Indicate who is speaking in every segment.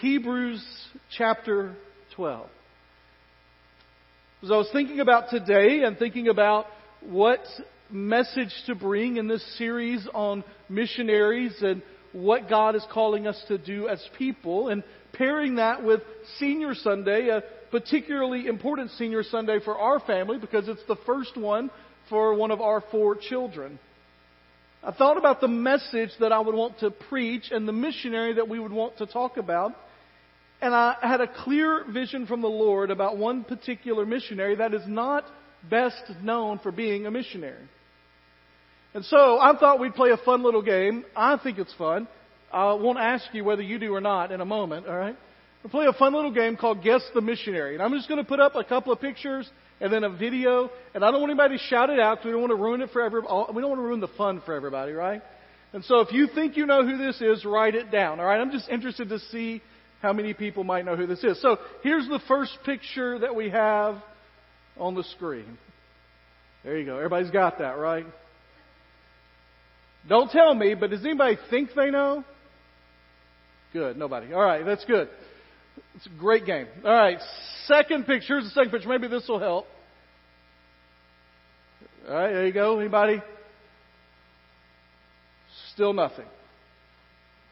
Speaker 1: Hebrews chapter 12. As I was thinking about today and thinking about what message to bring in this series on missionaries and what God is calling us to do as people, and pairing that with Senior Sunday, a particularly important Senior Sunday for our family because it's the first one for one of our four children. I thought about the message that I would want to preach and the missionary that we would want to talk about. And I had a clear vision from the Lord about one particular missionary that is not best known for being a missionary. And so I thought we'd play a fun little game. I think it's fun. I won't ask you whether you do or not in a moment, alright? We'll play a fun little game called Guess the Missionary. And I'm just going to put up a couple of pictures and then a video. And I don't want anybody to shout it out because we don't want to ruin it for everybody. We don't want to ruin the fun for everybody, right? And so if you think you know who this is, write it down, alright? I'm just interested to see how many people might know who this is. So here's the first picture that we have on the screen. There you go. Everybody's got that, right? Don't tell me, but does anybody think they know? Good, nobody. All right, that's good. It's a great game. All right, second picture. Here's the second picture. Maybe this will help. All right, there you go. Anybody? Still nothing.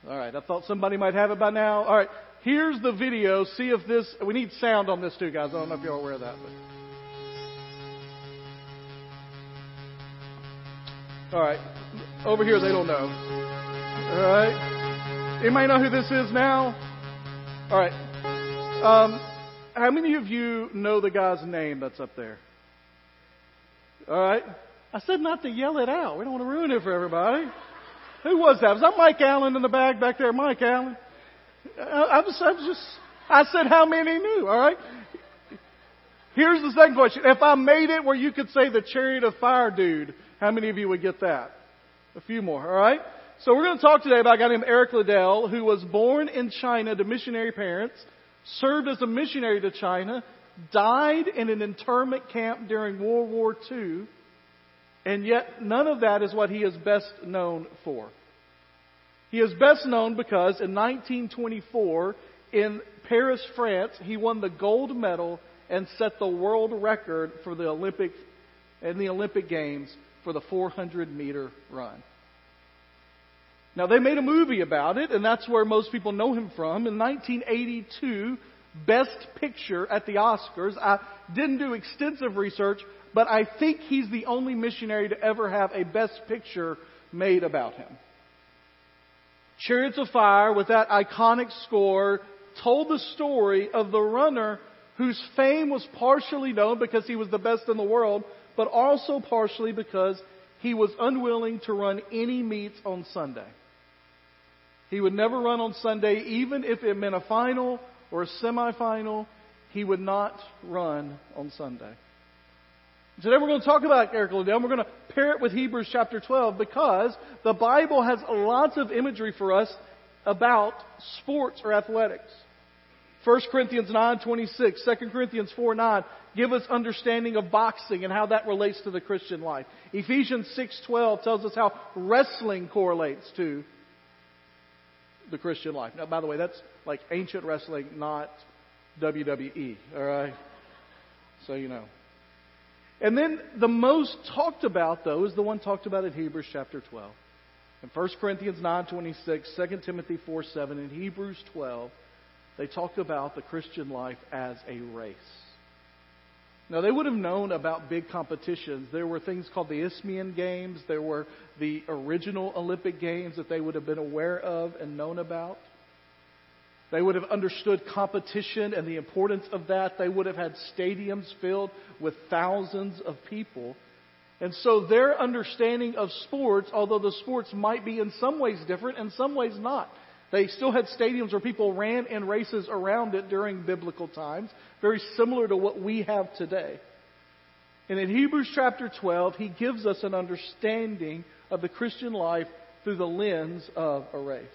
Speaker 1: All right, I thought somebody might have it by now. All right, here's the video. See if this. We need sound on this too, guys. I don't know if you're aware of that. But... All right, over here they don't know. All right. Anybody know who this is now? All right. Um, how many of you know the guy's name that's up there? All right. I said not to yell it out. We don't want to ruin it for everybody. Who was that? Was that Mike Allen in the bag back there? Mike Allen? I, I, was, I just, I said how many knew, alright? Here's the second question. If I made it where you could say the chariot of fire dude, how many of you would get that? A few more, alright? So we're going to talk today about a guy named Eric Liddell who was born in China to missionary parents, served as a missionary to China, died in an internment camp during World War II, and yet none of that is what he is best known for. He is best known because in 1924 in Paris, France, he won the gold medal and set the world record for the Olympic in the Olympic Games for the 400 meter run. Now, they made a movie about it, and that's where most people know him from. In 1982, Best Picture at the Oscars. I didn't do extensive research, but I think he's the only missionary to ever have a Best Picture made about him. Chariots of Fire, with that iconic score, told the story of the runner whose fame was partially known because he was the best in the world, but also partially because he was unwilling to run any meets on Sunday. He would never run on Sunday, even if it meant a final or a semifinal. He would not run on Sunday. Today we're going to talk about Eric Liddell. We're going to pair it with Hebrews chapter 12 because the Bible has lots of imagery for us about sports or athletics. 1 Corinthians 9:26, 2 Corinthians 4:9 give us understanding of boxing and how that relates to the Christian life. Ephesians 6:12 tells us how wrestling correlates to the Christian life. Now, by the way, that's like ancient wrestling, not WWE, all right? So you know. And then the most talked about, though, is the one talked about in Hebrews chapter 12. In 1 Corinthians 9.26, 2 Timothy 4.7, and Hebrews 12, they talk about the Christian life as a race. Now, they would have known about big competitions. There were things called the Isthmian Games. There were the original Olympic Games that they would have been aware of and known about. They would have understood competition and the importance of that. They would have had stadiums filled with thousands of people. And so their understanding of sports, although the sports might be in some ways different, in some ways not, they still had stadiums where people ran in races around it during biblical times, very similar to what we have today. And in Hebrews chapter 12, he gives us an understanding of the Christian life through the lens of a race.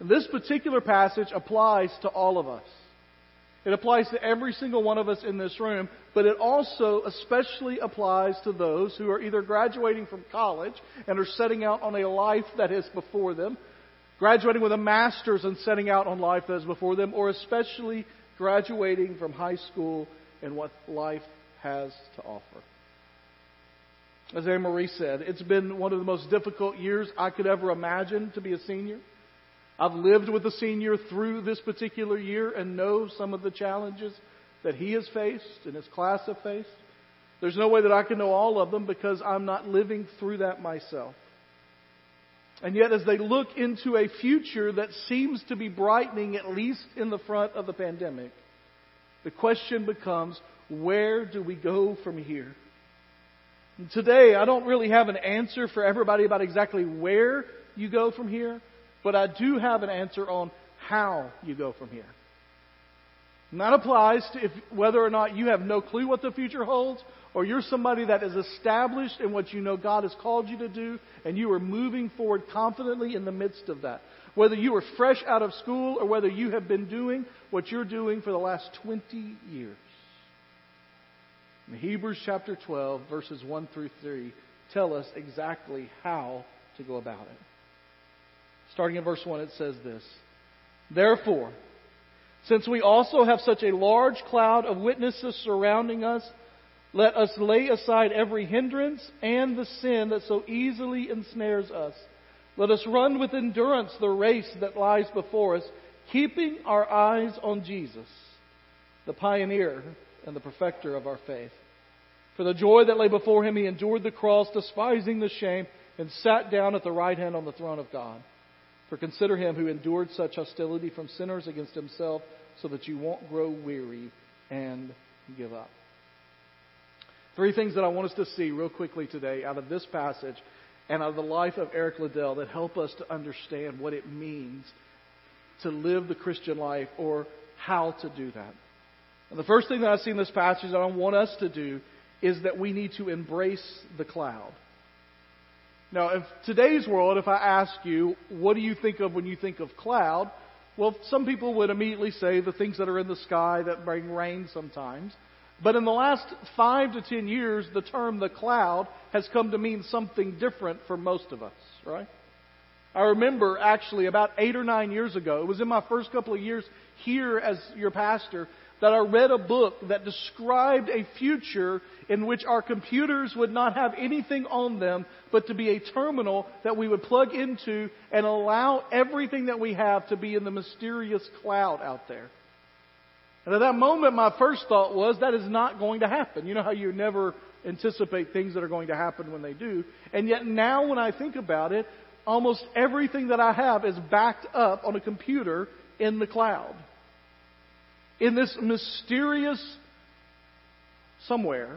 Speaker 1: And this particular passage applies to all of us. It applies to every single one of us in this room, but it also especially applies to those who are either graduating from college and are setting out on a life that is before them, graduating with a master's and setting out on life that is before them, or especially graduating from high school and what life has to offer. As Anne Marie said, it's been one of the most difficult years I could ever imagine to be a senior. I've lived with a senior through this particular year and know some of the challenges that he has faced and his class have faced. There's no way that I can know all of them because I'm not living through that myself. And yet, as they look into a future that seems to be brightening, at least in the front of the pandemic, the question becomes where do we go from here? And today, I don't really have an answer for everybody about exactly where you go from here, but I do have an answer on how you go from here. And that applies to if, whether or not you have no clue what the future holds, or you're somebody that is established in what you know God has called you to do, and you are moving forward confidently in the midst of that. Whether you are fresh out of school or whether you have been doing what you're doing for the last 20 years. In Hebrews chapter 12, verses 1 through 3, tell us exactly how to go about it. Starting in verse 1, it says this Therefore, since we also have such a large cloud of witnesses surrounding us, let us lay aside every hindrance and the sin that so easily ensnares us. Let us run with endurance the race that lies before us, keeping our eyes on Jesus, the pioneer and the perfecter of our faith. For the joy that lay before him, he endured the cross, despising the shame, and sat down at the right hand on the throne of God. For consider him who endured such hostility from sinners against himself, so that you won't grow weary and give up. Three things that I want us to see real quickly today out of this passage and out of the life of Eric Liddell that help us to understand what it means to live the Christian life or how to do that. And the first thing that I see in this passage that I want us to do is that we need to embrace the cloud. Now, in today's world, if I ask you, what do you think of when you think of cloud? Well, some people would immediately say the things that are in the sky that bring rain sometimes. But in the last five to ten years, the term the cloud has come to mean something different for most of us, right? I remember actually about eight or nine years ago, it was in my first couple of years here as your pastor, that I read a book that described a future in which our computers would not have anything on them but to be a terminal that we would plug into and allow everything that we have to be in the mysterious cloud out there. And at that moment, my first thought was, that is not going to happen. You know how you never anticipate things that are going to happen when they do. And yet now when I think about it, almost everything that I have is backed up on a computer in the cloud. In this mysterious somewhere,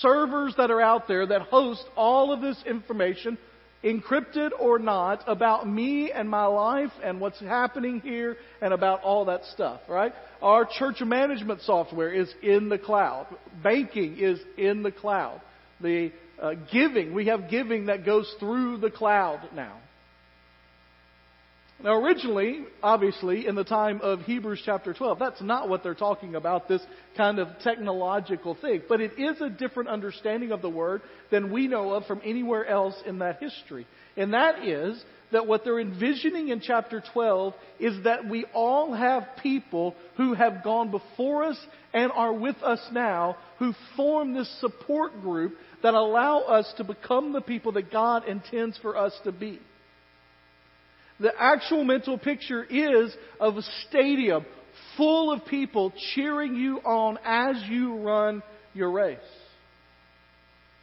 Speaker 1: servers that are out there that host all of this information encrypted or not, about me and my life and what's happening here and about all that stuff, right? Our church management software is in the cloud. Banking is in the cloud. The uh, giving, we have giving that goes through the cloud now. Now, originally, obviously, in the time of Hebrews chapter 12, that's not what they're talking about, this kind of technological thing. But it is a different understanding of the word than we know of from anywhere else in that history. And that is that what they're envisioning in chapter 12 is that we all have people who have gone before us and are with us now who form this support group that allow us to become the people that God intends for us to be. The actual mental picture is of a stadium full of people cheering you on as you run your race.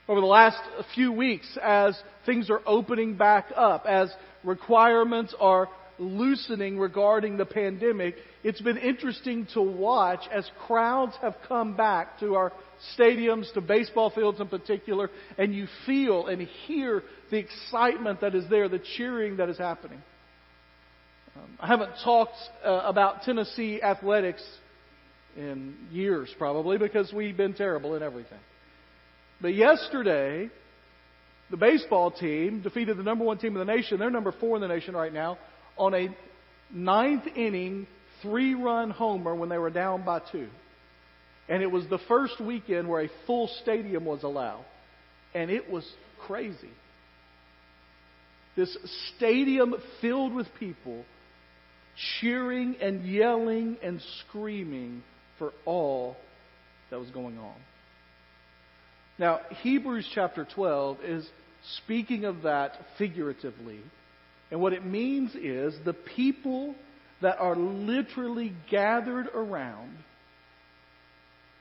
Speaker 1: Over the last few weeks, as things are opening back up, as requirements are loosening regarding the pandemic, it's been interesting to watch as crowds have come back to our stadiums, to baseball fields in particular, and you feel and hear the excitement that is there, the cheering that is happening. Um, I haven't talked uh, about Tennessee athletics in years, probably, because we've been terrible in everything. But yesterday, the baseball team defeated the number one team in the nation. They're number four in the nation right now on a ninth inning, three run homer when they were down by two. And it was the first weekend where a full stadium was allowed. And it was crazy. This stadium filled with people cheering and yelling and screaming for all that was going on. Now, Hebrews chapter 12 is speaking of that figuratively. And what it means is the people that are literally gathered around,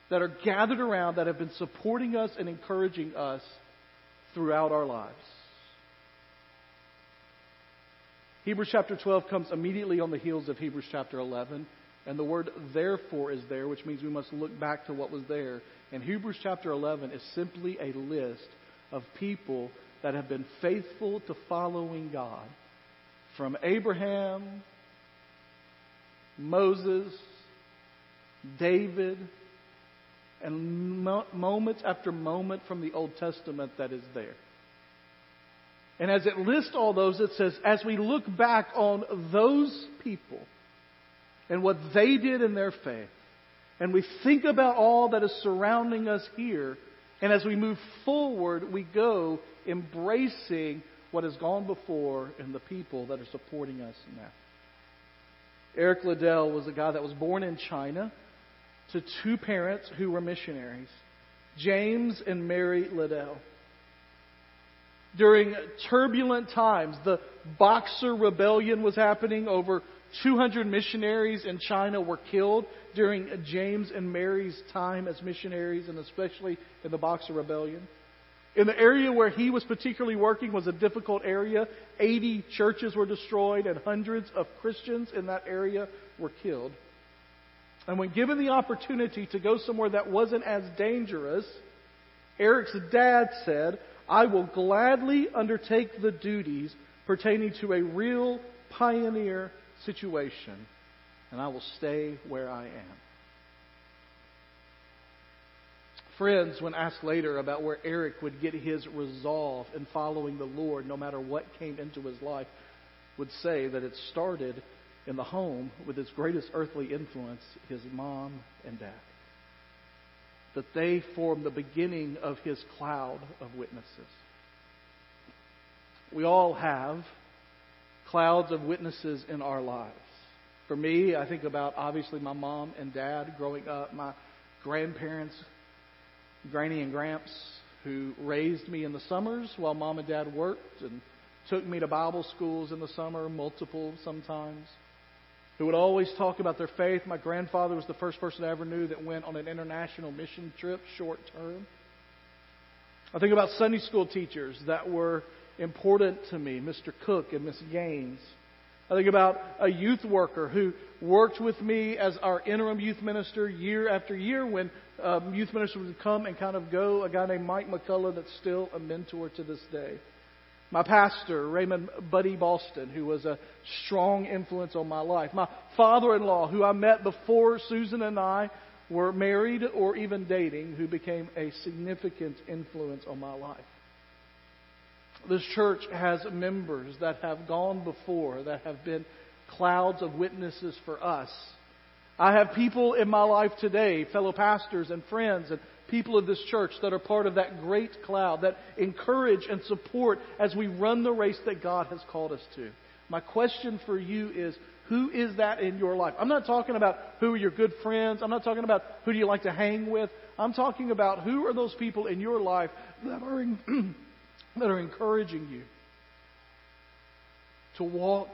Speaker 1: that are gathered around, that have been supporting us and encouraging us throughout our lives. Hebrews chapter 12 comes immediately on the heels of Hebrews chapter 11. And the word therefore is there, which means we must look back to what was there. And Hebrews chapter 11 is simply a list of people that have been faithful to following God. From Abraham, Moses, David, and mo- moments after moment from the Old Testament that is there. And as it lists all those, it says, as we look back on those people and what they did in their faith, and we think about all that is surrounding us here, and as we move forward, we go embracing what has gone before and the people that are supporting us now. Eric Liddell was a guy that was born in China to two parents who were missionaries, James and Mary Liddell. During turbulent times, the Boxer Rebellion was happening. Over 200 missionaries in China were killed during James and Mary's time as missionaries, and especially in the Boxer Rebellion. In the area where he was particularly working was a difficult area. 80 churches were destroyed, and hundreds of Christians in that area were killed. And when given the opportunity to go somewhere that wasn't as dangerous, Eric's dad said, I will gladly undertake the duties pertaining to a real pioneer situation, and I will stay where I am. Friends, when asked later about where Eric would get his resolve in following the Lord, no matter what came into his life, would say that it started in the home with his greatest earthly influence, his mom and dad. That they form the beginning of his cloud of witnesses. We all have clouds of witnesses in our lives. For me, I think about obviously my mom and dad growing up, my grandparents, Granny and Gramps, who raised me in the summers while mom and dad worked and took me to Bible schools in the summer, multiple sometimes who would always talk about their faith. My grandfather was the first person I ever knew that went on an international mission trip short term. I think about Sunday school teachers that were important to me, Mr. Cook and Miss Gaines. I think about a youth worker who worked with me as our interim youth minister year after year when um, youth ministers would come and kind of go. A guy named Mike McCullough that's still a mentor to this day. My pastor, Raymond Buddy Boston, who was a strong influence on my life. My father in law, who I met before Susan and I were married or even dating, who became a significant influence on my life. This church has members that have gone before, that have been clouds of witnesses for us. I have people in my life today, fellow pastors and friends and people of this church that are part of that great cloud that encourage and support as we run the race that God has called us to. My question for you is who is that in your life? I'm not talking about who are your good friends. I'm not talking about who do you like to hang with. I'm talking about who are those people in your life that are, in, that are encouraging you to walk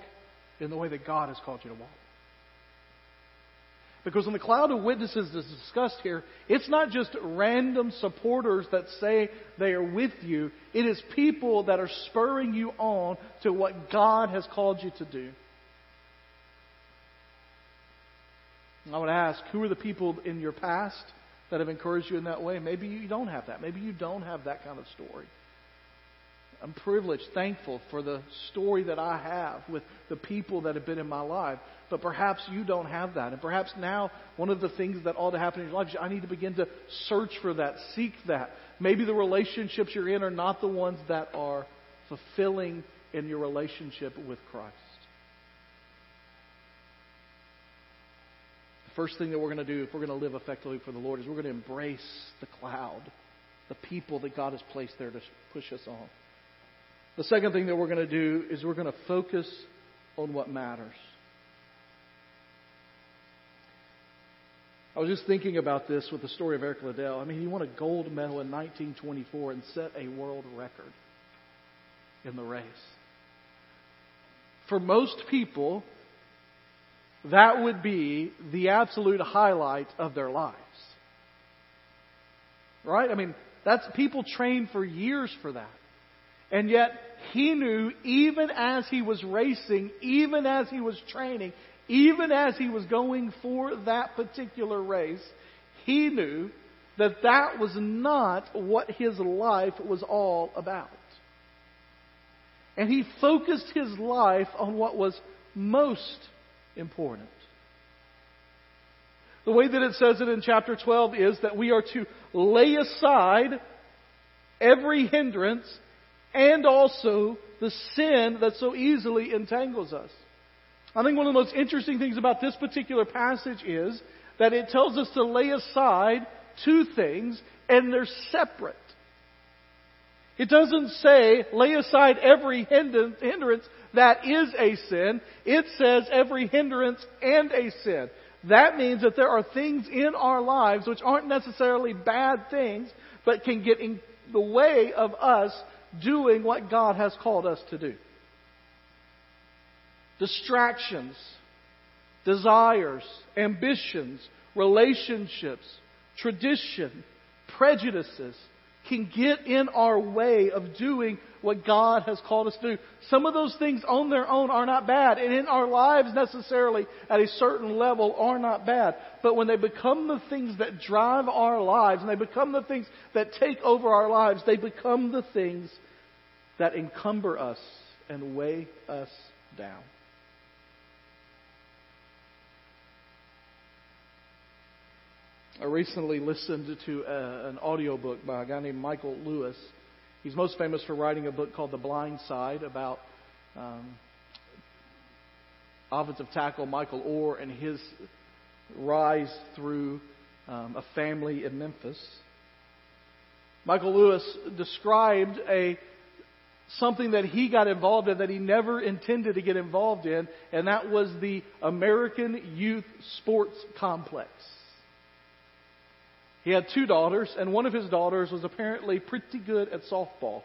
Speaker 1: in the way that God has called you to walk. Because in the cloud of witnesses that's discussed here, it's not just random supporters that say they are with you. It is people that are spurring you on to what God has called you to do. I would ask, who are the people in your past that have encouraged you in that way? Maybe you don't have that. Maybe you don't have that kind of story. I'm privileged, thankful for the story that I have with the people that have been in my life. But perhaps you don't have that. And perhaps now one of the things that ought to happen in your life is I need to begin to search for that, seek that. Maybe the relationships you're in are not the ones that are fulfilling in your relationship with Christ. The first thing that we're going to do if we're going to live effectively for the Lord is we're going to embrace the cloud, the people that God has placed there to push us on. The second thing that we're going to do is we're going to focus on what matters. I was just thinking about this with the story of Eric Liddell. I mean, he won a gold medal in 1924 and set a world record in the race. For most people, that would be the absolute highlight of their lives. Right? I mean, that's people train for years for that. And yet, he knew even as he was racing, even as he was training, even as he was going for that particular race, he knew that that was not what his life was all about. And he focused his life on what was most important. The way that it says it in chapter 12 is that we are to lay aside every hindrance and also the sin that so easily entangles us. I think one of the most interesting things about this particular passage is that it tells us to lay aside two things and they're separate. It doesn't say lay aside every hindrance that is a sin. It says every hindrance and a sin. That means that there are things in our lives which aren't necessarily bad things, but can get in the way of us doing what God has called us to do. Distractions, desires, ambitions, relationships, tradition, prejudices can get in our way of doing what God has called us to do. Some of those things on their own are not bad, and in our lives necessarily at a certain level are not bad. But when they become the things that drive our lives, and they become the things that take over our lives, they become the things that encumber us and weigh us down. I recently listened to a, uh, an audiobook by a guy named Michael Lewis. He's most famous for writing a book called The Blind Side about um, offensive tackle Michael Oher and his rise through um, a family in Memphis. Michael Lewis described a something that he got involved in that he never intended to get involved in, and that was the American Youth Sports Complex. He had two daughters, and one of his daughters was apparently pretty good at softball.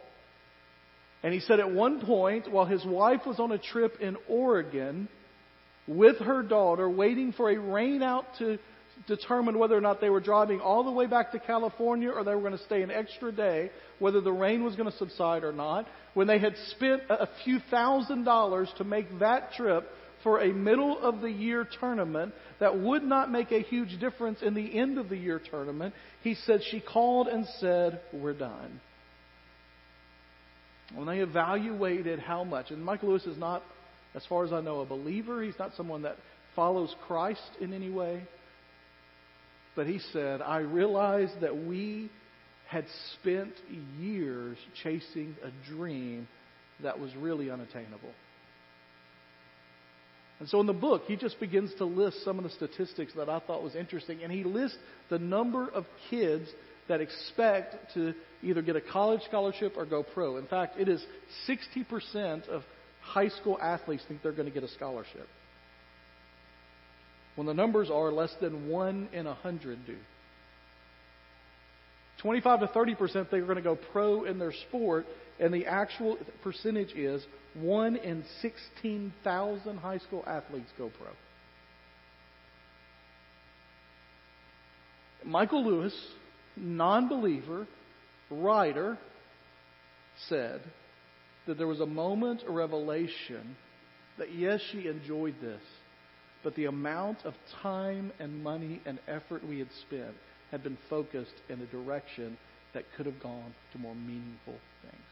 Speaker 1: And he said at one point, while his wife was on a trip in Oregon with her daughter, waiting for a rain out to determine whether or not they were driving all the way back to California or they were going to stay an extra day, whether the rain was going to subside or not, when they had spent a few thousand dollars to make that trip for a middle of the year tournament that would not make a huge difference in the end of the year tournament, he said she called and said, We're done. When they evaluated how much, and Michael Lewis is not, as far as I know, a believer, he's not someone that follows Christ in any way. But he said, I realized that we had spent years chasing a dream that was really unattainable. And so in the book, he just begins to list some of the statistics that I thought was interesting. And he lists the number of kids that expect to either get a college scholarship or go pro. In fact, it is 60% of high school athletes think they're going to get a scholarship. When the numbers are less than 1 in a 100 do. 25 to 30 percent they're going to go pro in their sport, and the actual percentage is 1 in 16,000 high school athletes go pro. Michael Lewis, non believer, writer, said that there was a moment of revelation that yes, she enjoyed this, but the amount of time and money and effort we had spent had been focused in a direction that could have gone to more meaningful things.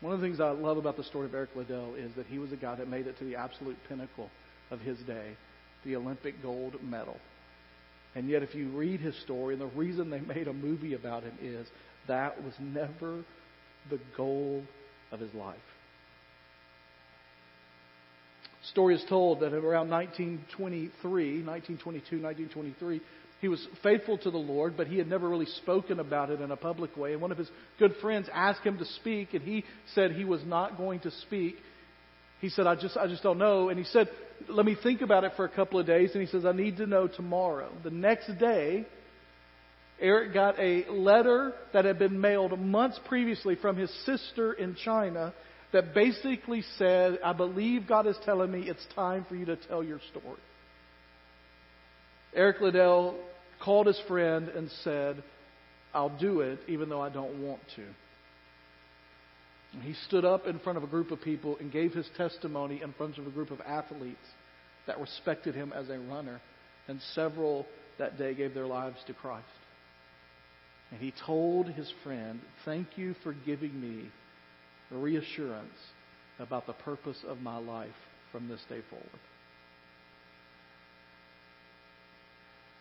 Speaker 1: One of the things I love about the story of Eric Liddell is that he was a guy that made it to the absolute pinnacle of his day, the Olympic gold medal. And yet, if you read his story, and the reason they made a movie about him is that was never the goal of his life. Story is told that around 1923, 1922, 1923, He was faithful to the Lord, but he had never really spoken about it in a public way. And one of his good friends asked him to speak, and he said he was not going to speak. He said, I just, I just don't know. And he said, let me think about it for a couple of days. And he says, I need to know tomorrow. The next day, Eric got a letter that had been mailed months previously from his sister in China that basically said, I believe God is telling me it's time for you to tell your story. Eric Liddell called his friend and said, I'll do it even though I don't want to. And he stood up in front of a group of people and gave his testimony in front of a group of athletes that respected him as a runner. And several that day gave their lives to Christ. And he told his friend, Thank you for giving me reassurance about the purpose of my life from this day forward.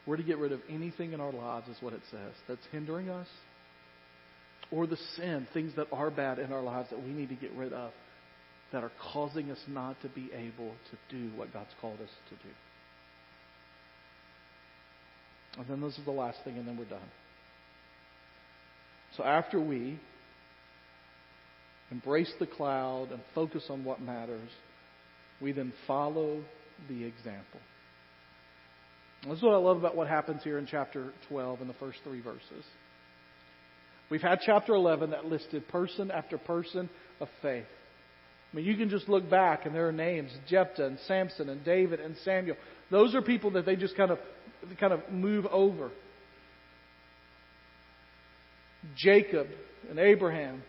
Speaker 1: We're to get rid of anything in our lives, is what it says, that's hindering us, or the sin, things that are bad in our lives that we need to get rid of, that are causing us not to be able to do what God's called us to do. And then this is the last thing, and then we're done. So after we embrace the cloud and focus on what matters, we then follow the example. This is what I love about what happens here in chapter 12 in the first three verses. We've had chapter 11 that listed person after person of faith. I mean, you can just look back and there are names Jephthah and Samson and David and Samuel. Those are people that they just kind of, kind of move over. Jacob and Abraham,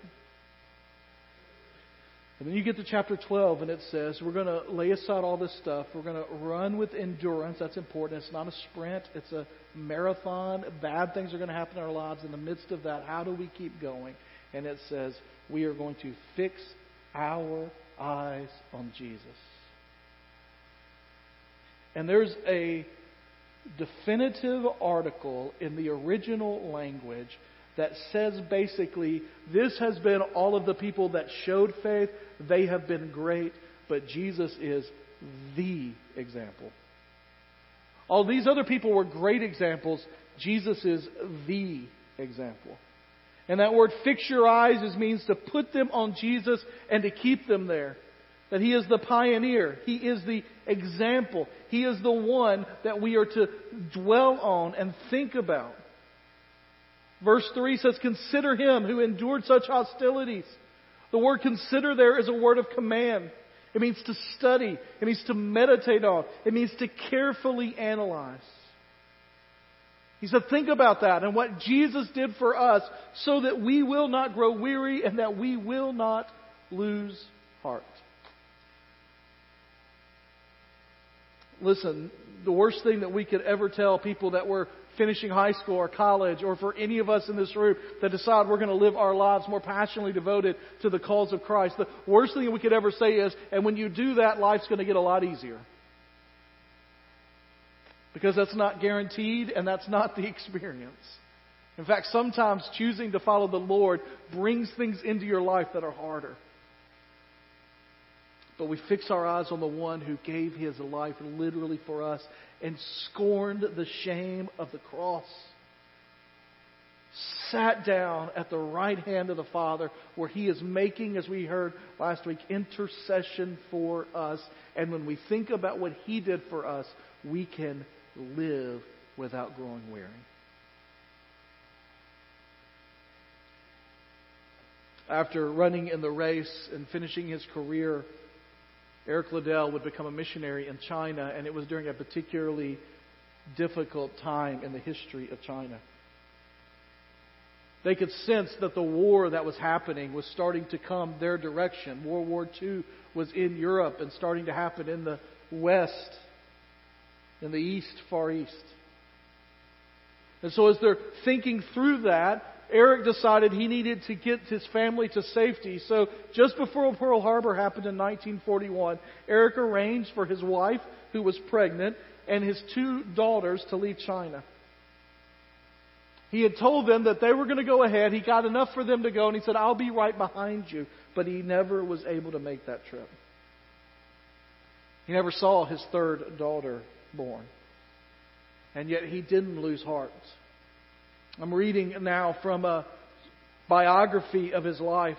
Speaker 1: and then you get to chapter 12, and it says, We're going to lay aside all this stuff. We're going to run with endurance. That's important. It's not a sprint, it's a marathon. Bad things are going to happen in our lives. In the midst of that, how do we keep going? And it says, We are going to fix our eyes on Jesus. And there's a definitive article in the original language that says basically, this has been all of the people that showed faith. They have been great, but Jesus is the example. All these other people were great examples. Jesus is the example. And that word fix your eyes is means to put them on Jesus and to keep them there. That He is the pioneer. He is the example. He is the one that we are to dwell on and think about. Verse 3 says, Consider him who endured such hostilities. The word consider there is a word of command. It means to study. It means to meditate on. It means to carefully analyze. He said, think about that and what Jesus did for us so that we will not grow weary and that we will not lose heart. Listen, the worst thing that we could ever tell people that were finishing high school or college, or for any of us in this room that decide we're going to live our lives more passionately devoted to the cause of Christ, the worst thing we could ever say is, and when you do that, life's going to get a lot easier. Because that's not guaranteed and that's not the experience. In fact, sometimes choosing to follow the Lord brings things into your life that are harder. But we fix our eyes on the one who gave his life literally for us and scorned the shame of the cross. Sat down at the right hand of the Father, where He is making, as we heard last week, intercession for us. And when we think about what He did for us, we can live without growing weary. After running in the race and finishing his career Eric Liddell would become a missionary in China, and it was during a particularly difficult time in the history of China. They could sense that the war that was happening was starting to come their direction. World War II was in Europe and starting to happen in the West, in the East, Far East. And so as they're thinking through that, Eric decided he needed to get his family to safety. So just before Pearl Harbor happened in 1941, Eric arranged for his wife, who was pregnant, and his two daughters to leave China. He had told them that they were going to go ahead. He got enough for them to go, and he said, I'll be right behind you. But he never was able to make that trip. He never saw his third daughter born. And yet he didn't lose heart. I'm reading now from a biography of his life.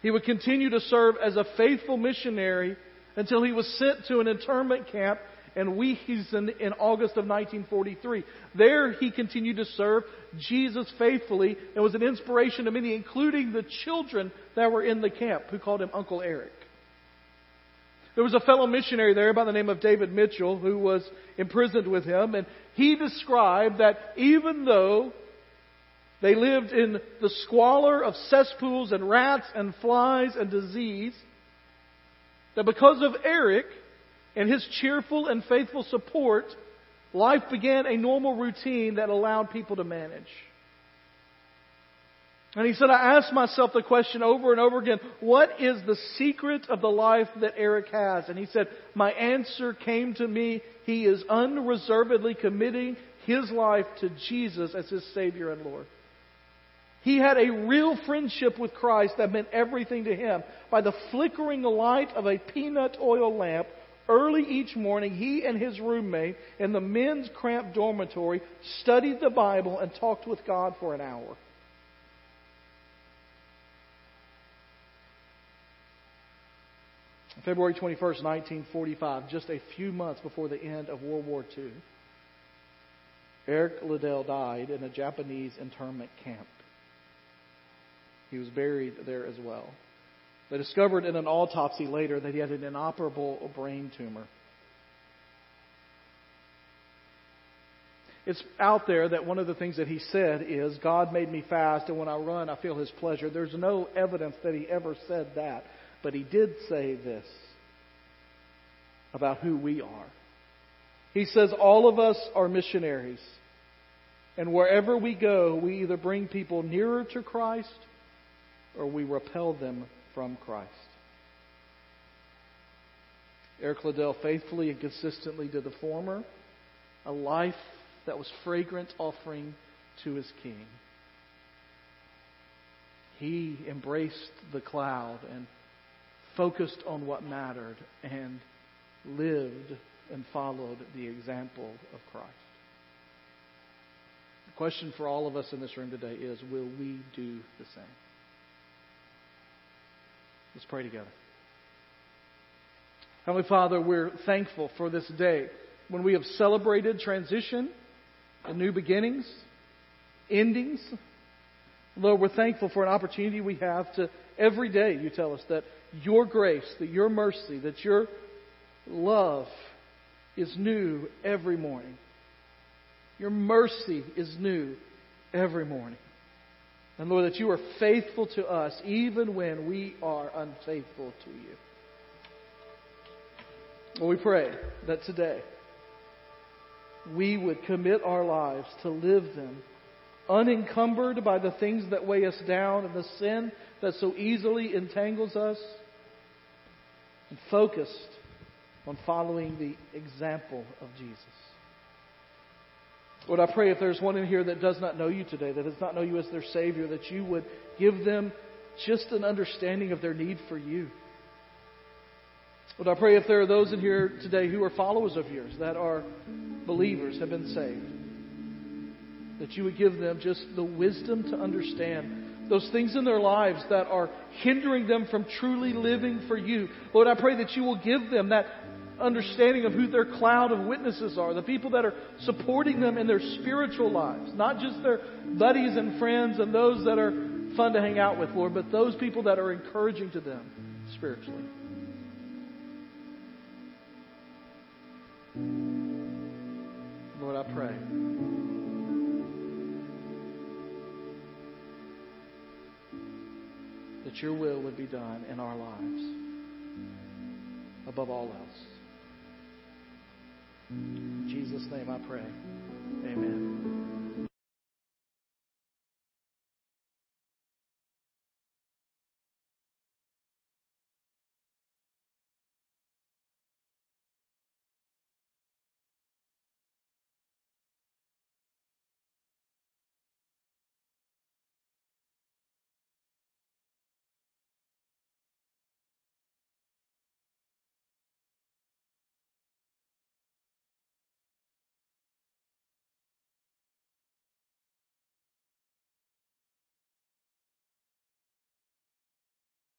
Speaker 1: He would continue to serve as a faithful missionary until he was sent to an internment camp in Weihsien in August of 1943. There he continued to serve Jesus faithfully and was an inspiration to many, including the children that were in the camp who called him Uncle Eric. There was a fellow missionary there by the name of David Mitchell who was imprisoned with him, and he described that even though they lived in the squalor of cesspools and rats and flies and disease, that because of Eric and his cheerful and faithful support, life began a normal routine that allowed people to manage. And he said, I asked myself the question over and over again, what is the secret of the life that Eric has? And he said, my answer came to me, he is unreservedly committing his life to Jesus as his Savior and Lord. He had a real friendship with Christ that meant everything to him. By the flickering light of a peanut oil lamp, early each morning, he and his roommate in the men's cramped dormitory studied the Bible and talked with God for an hour. February 21st, 1945, just a few months before the end of World War II, Eric Liddell died in a Japanese internment camp. He was buried there as well. They discovered in an autopsy later that he had an inoperable brain tumor. It's out there that one of the things that he said is, God made me fast, and when I run, I feel his pleasure. There's no evidence that he ever said that. But he did say this about who we are. He says, All of us are missionaries. And wherever we go, we either bring people nearer to Christ or we repel them from Christ. Eric Liddell faithfully and consistently did the former, a life that was fragrant offering to his king. He embraced the cloud and focused on what mattered and lived and followed the example of Christ. The question for all of us in this room today is will we do the same? Let's pray together. Heavenly Father, we're thankful for this day when we have celebrated transition and new beginnings, endings. Lord, we're thankful for an opportunity we have to every day, you tell us, that your grace, that your mercy, that your love is new every morning. Your mercy is new every morning. And Lord, that you are faithful to us even when we are unfaithful to you. Well, we pray that today we would commit our lives to live them unencumbered by the things that weigh us down and the sin that so easily entangles us, and focused on following the example of Jesus. Lord, I pray if there's one in here that does not know you today, that does not know you as their Savior, that you would give them just an understanding of their need for you. Lord, I pray if there are those in here today who are followers of yours, that are believers, have been saved, that you would give them just the wisdom to understand those things in their lives that are hindering them from truly living for you. Lord, I pray that you will give them that understanding of who their cloud of witnesses are, the people that are supporting them in their spiritual lives, not just their buddies and friends and those that are fun to hang out with, Lord, but those people that are encouraging to them spiritually. Lord, I pray. That your will would be done in our lives above all else. In Jesus' name I pray. Amen.